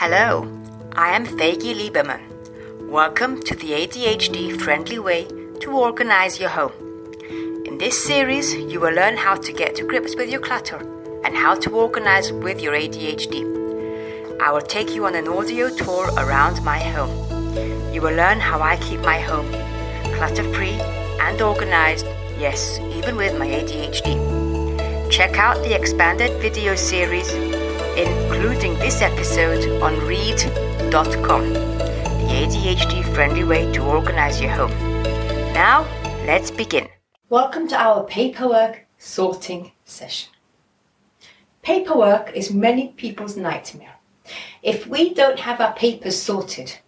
Hello, I am Fagi Lieberman. Welcome to the ADHD friendly way to organize your home. In this series, you will learn how to get to grips with your clutter and how to organize with your ADHD. I will take you on an audio tour around my home. You will learn how I keep my home clutter free and organized, yes, even with my ADHD. Check out the expanded video series including this episode on read.com, the ADHD friendly way to organize your home. Now, let's begin. Welcome to our paperwork sorting session. Paperwork is many people's nightmare. If we don't have our papers sorted,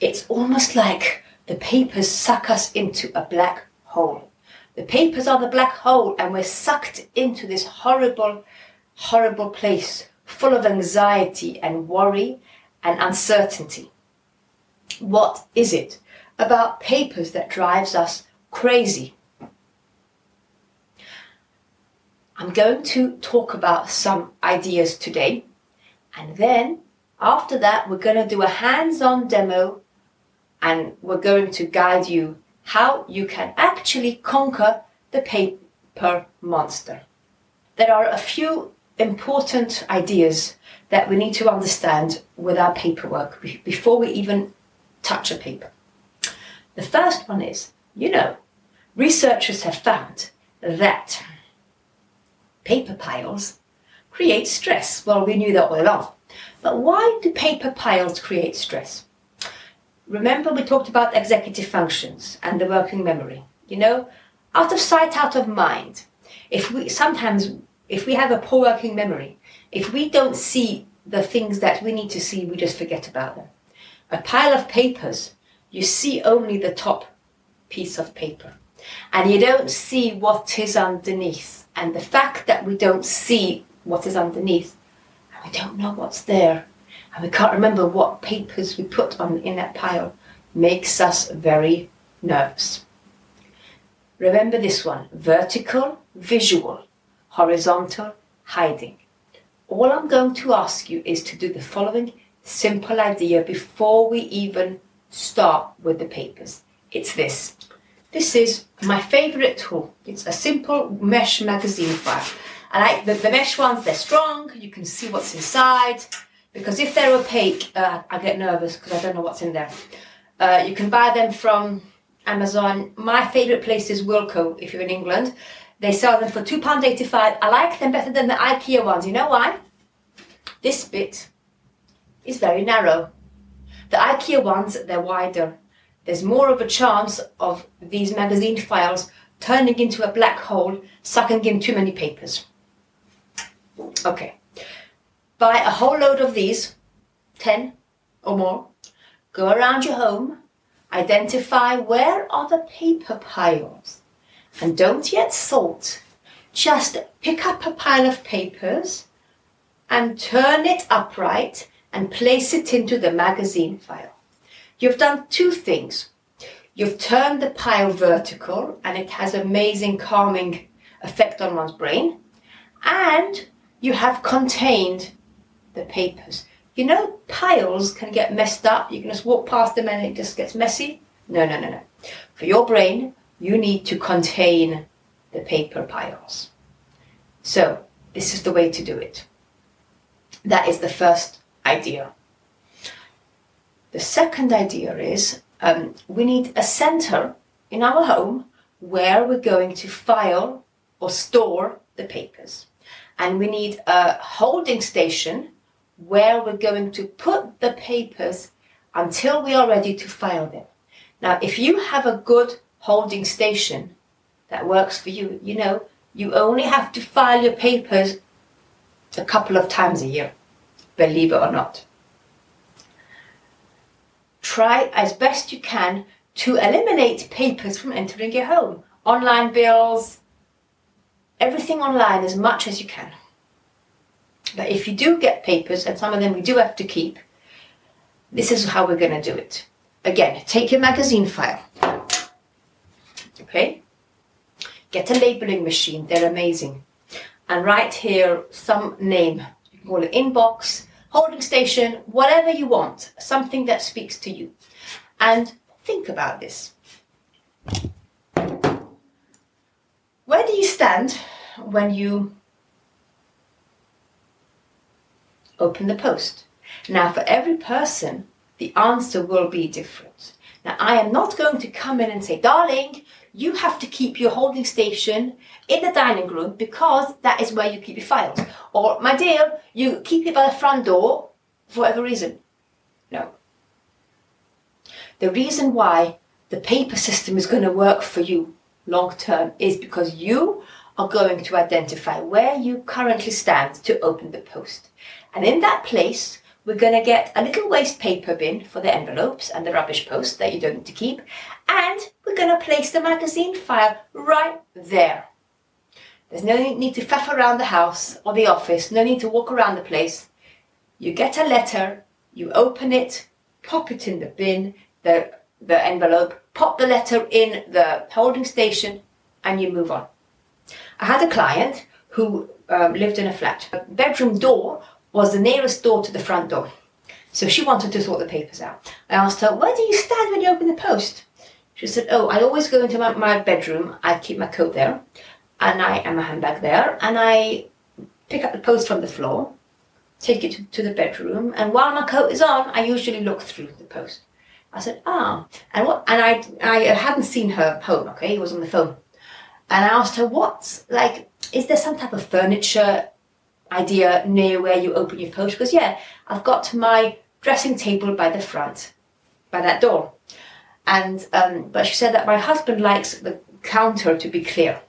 it's almost like the papers suck us into a black hole. The papers are the black hole, and we're sucked into this horrible horrible place full of anxiety and worry and uncertainty. What is it about papers that drives us crazy? I'm going to talk about some ideas today, and then after that, we're going to do a hands on demo and we're going to guide you how you can actually conquer the paper monster. There are a few important ideas that we need to understand with our paperwork before we even touch a paper. The first one is, you know, researchers have found that paper piles create stress. Well, we knew that all along. But why do paper piles create stress? Remember, we talked about executive functions and the working memory. You know, out of sight, out of mind. If we sometimes if we have a poor working memory, if we don't see the things that we need to see, we just forget about them. A pile of papers, you see only the top piece of paper and you don't see what is underneath. And the fact that we don't see what is underneath and we don't know what's there and we can't remember what papers we put on in that pile makes us very nervous. Remember this one vertical, visual horizontal, hiding. All I'm going to ask you is to do the following simple idea before we even start with the papers. It's this. This is my favorite tool. It's a simple mesh magazine file. I like the, the mesh ones, they're strong, you can see what's inside. Because if they're opaque, uh, I get nervous because I don't know what's in there. Uh, you can buy them from Amazon. My favorite place is Wilko if you're in England. They sell them for £2.85. I like them better than the IKEA ones. You know why? This bit is very narrow. The IKEA ones, they're wider. There's more of a chance of these magazine files turning into a black hole, sucking in too many papers. Okay. Buy a whole load of these, 10 or more. Go around your home, identify where are the paper piles and don't yet sort. Just pick up a pile of papers and turn it upright and place it into the magazine file. You've done two things. You've turned the pile vertical and it has amazing calming effect on one's brain. And you have contained the papers. You know, piles can get messed up. You can just walk past them and it just gets messy. No, no, no, no. For your brain, you need to contain the paper piles. So, this is the way to do it. That is the first idea. The second idea is um, we need a center in our home where we're going to file or store the papers. And we need a holding station where we're going to put the papers until we are ready to file them. Now, if you have a good holding station that works for you, you know, you only have to file your papers a couple of times a year, believe it or not. Try as best you can to eliminate papers from entering your home. Online bills, everything online as much as you can. But if you do get papers, and some of them we do have to keep, this is how we're going to do it. Again, take your magazine file Okay? Get a labeling machine, they're amazing. And write here some name. You can call it inbox, holding station, whatever you want, something that speaks to you. And think about this. Where do you stand when you open the post? Now, for every person, the answer will be different. Now, I am not going to come in and say, darling, you have to keep your holding station in the dining room because that is where you keep your files. Or, my dear, you keep it by the front door for whatever reason. No. The reason why the paper system is going to work for you long term is because you are going to identify where you currently stand to open the post. And in that place, we're going to get a little waste paper bin for the envelopes and the rubbish post that you don't need to keep. And we're going to place the magazine file right there. There's no need to faff around the house or the office, no need to walk around the place. You get a letter, you open it, pop it in the bin, the, the envelope, pop the letter in the holding station, and you move on. I had a client who um, lived in a flat. The bedroom door was the nearest door to the front door. So she wanted to sort the papers out. I asked her, Where do you stand when you open the post? She said, Oh, I always go into my, my bedroom, I keep my coat there, and I and my handbag there, and I pick up the post from the floor, take it to, to the bedroom, and while my coat is on, I usually look through the post. I said, ah, and what? And I, I hadn't seen her home. Okay, he was on the phone, and I asked her, what's like? Is there some type of furniture idea near where you open your post? Because yeah, I've got my dressing table by the front, by that door, and um, but she said that my husband likes the counter to be clear.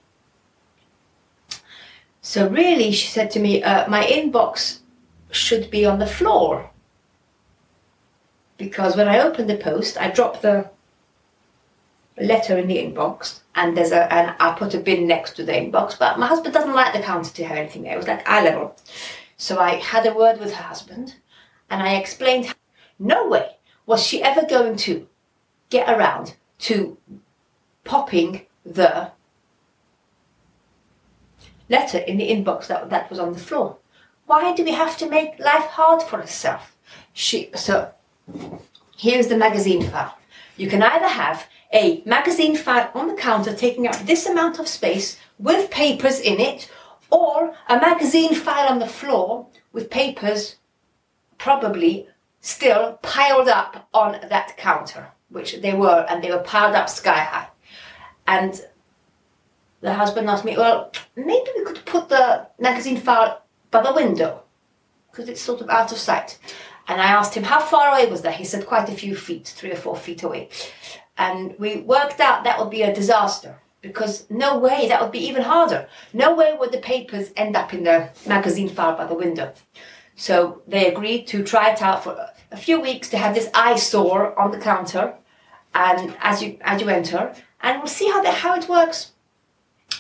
So really, she said to me, uh, my inbox should be on the floor because when I open the post, I drop the letter in the inbox, and there's a and I put a bin next to the inbox. But my husband doesn't like the counter to have anything there. It was like eye level. So I had a word with her husband, and I explained. No way was she ever going to get around to popping the letter in the inbox that that was on the floor. Why do we have to make life hard for ourselves? She so Here's the magazine file. You can either have a magazine file on the counter taking up this amount of space with papers in it, or a magazine file on the floor with papers probably still piled up on that counter, which they were, and they were piled up sky high. And the husband asked me, Well, maybe we could put the magazine file by the window because it's sort of out of sight. And I asked him, how far away was that? He said, quite a few feet, three or four feet away. And we worked out that would be a disaster because no way, that would be even harder. No way would the papers end up in the magazine file by the window. So they agreed to try it out for a few weeks to have this eyesore on the counter and as you as you enter and we'll see how that how it works.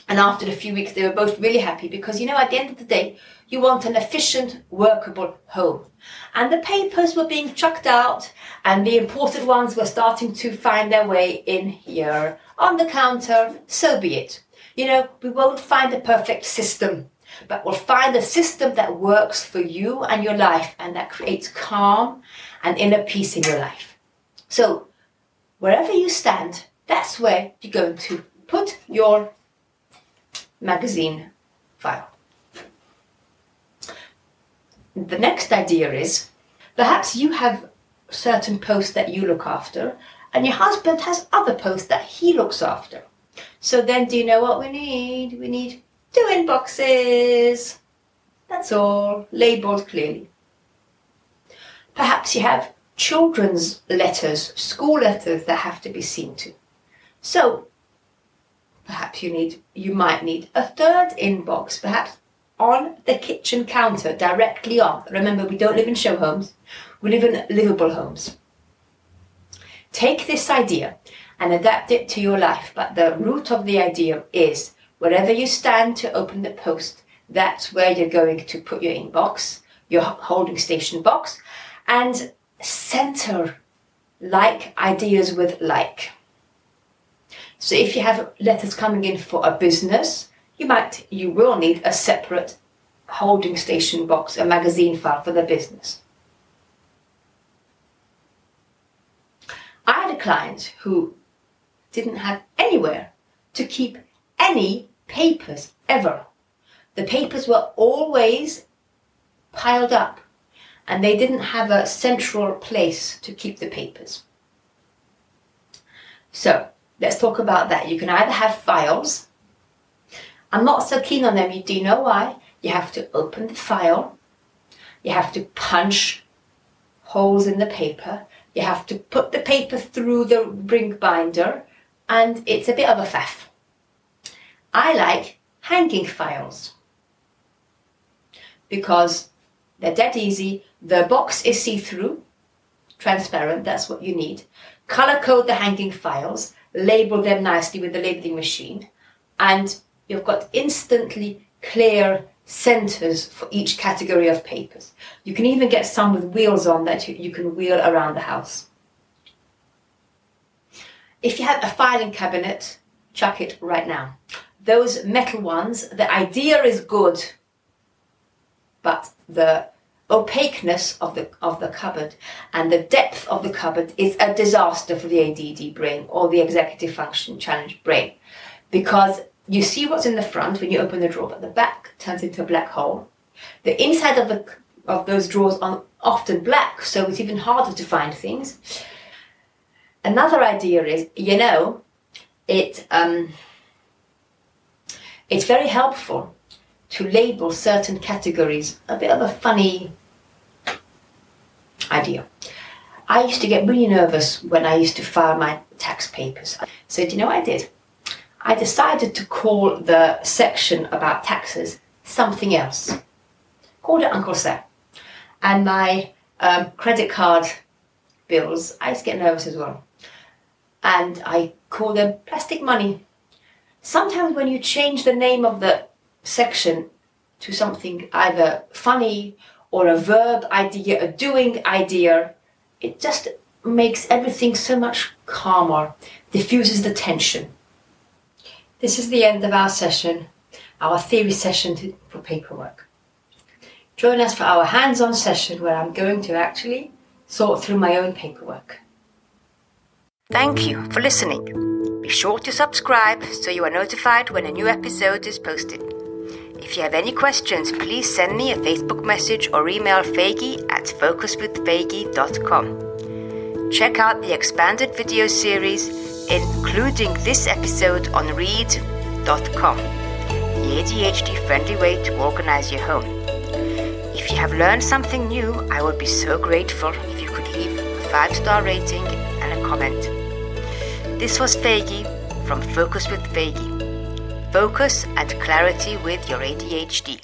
And after a few weeks, they were both really happy because, you know, at the end of the day, you want an efficient, workable home. And the papers were being chucked out, and the imported ones were starting to find their way in here on the counter. So be it. You know, we won't find the perfect system, but we'll find a system that works for you and your life and that creates calm and inner peace in your life. So, wherever you stand, that's where you're going to put your magazine file. The next idea is perhaps you have certain posts that you look after, and your husband has other posts that he looks after. So then, do you know what we need? We need two inboxes. That's all, labeled clearly. Perhaps you have children's letters, school letters that have to be seen to. So perhaps you need you might need a third inbox perhaps on the kitchen counter directly on. Remember we don't live in show homes. We live in livable homes. Take this idea and adapt it to your life. But the root of the idea is wherever you stand to open the post that's where you're going to put your inbox your holding station box and center like ideas with like. So if you have letters coming in for a business, you might, you will need a separate holding station box, a magazine file for the business. I had a client who didn't have anywhere to keep any papers ever. The papers were always piled up and they didn't have a central place to keep the papers. So let's talk about that. You can either have files I'm not so keen on them. You Do know why? You have to open the file. You have to punch holes in the paper. You have to put the paper through the ring binder, and it's a bit of a faff. I like hanging files because they're dead easy. The box is see through, transparent, that's what you need. Color code the hanging files, label them nicely with the labeling machine, and you've got instantly clear centers for each category of papers. You can even get some with wheels on that you, you can wheel around the house. If you have a filing cabinet, chuck it right now. Those metal ones, the idea is good, but the opaqueness of the of the cupboard and the depth of the cupboard is a disaster for the ADD brain or the executive function challenge brain because you see what's in the front when you open the drawer, but the back turns into a black hole. The inside of the of those drawers are often black, so it's even harder to find things. Another idea is, you know, it um, it's very helpful to label certain categories. A bit of a funny idea. I used to get really nervous when I used to file my tax papers. So do you know what I did? I decided to call the section about taxes something else. Called it Uncle Sam. And my um, credit card bills, I used to get nervous as well. And I call them plastic money. Sometimes when you change the name of the section to something either funny or a verb idea, a doing idea, it just makes everything so much calmer, diffuses the tension. This is the end of our session, our theory session for paperwork. Join us for our hands on session where I'm going to actually sort through my own paperwork. Thank you for listening. Be sure to subscribe so you are notified when a new episode is posted. If you have any questions, please send me a Facebook message or email Fagi at focuswithfagi.com. Check out the expanded video series including this episode on read.com, the ADHD friendly way to organize your home. If you have learned something new, I would be so grateful if you could leave a 5 star rating and a comment. This was Fagi from Focus with Fagi. Focus and clarity with your ADHD.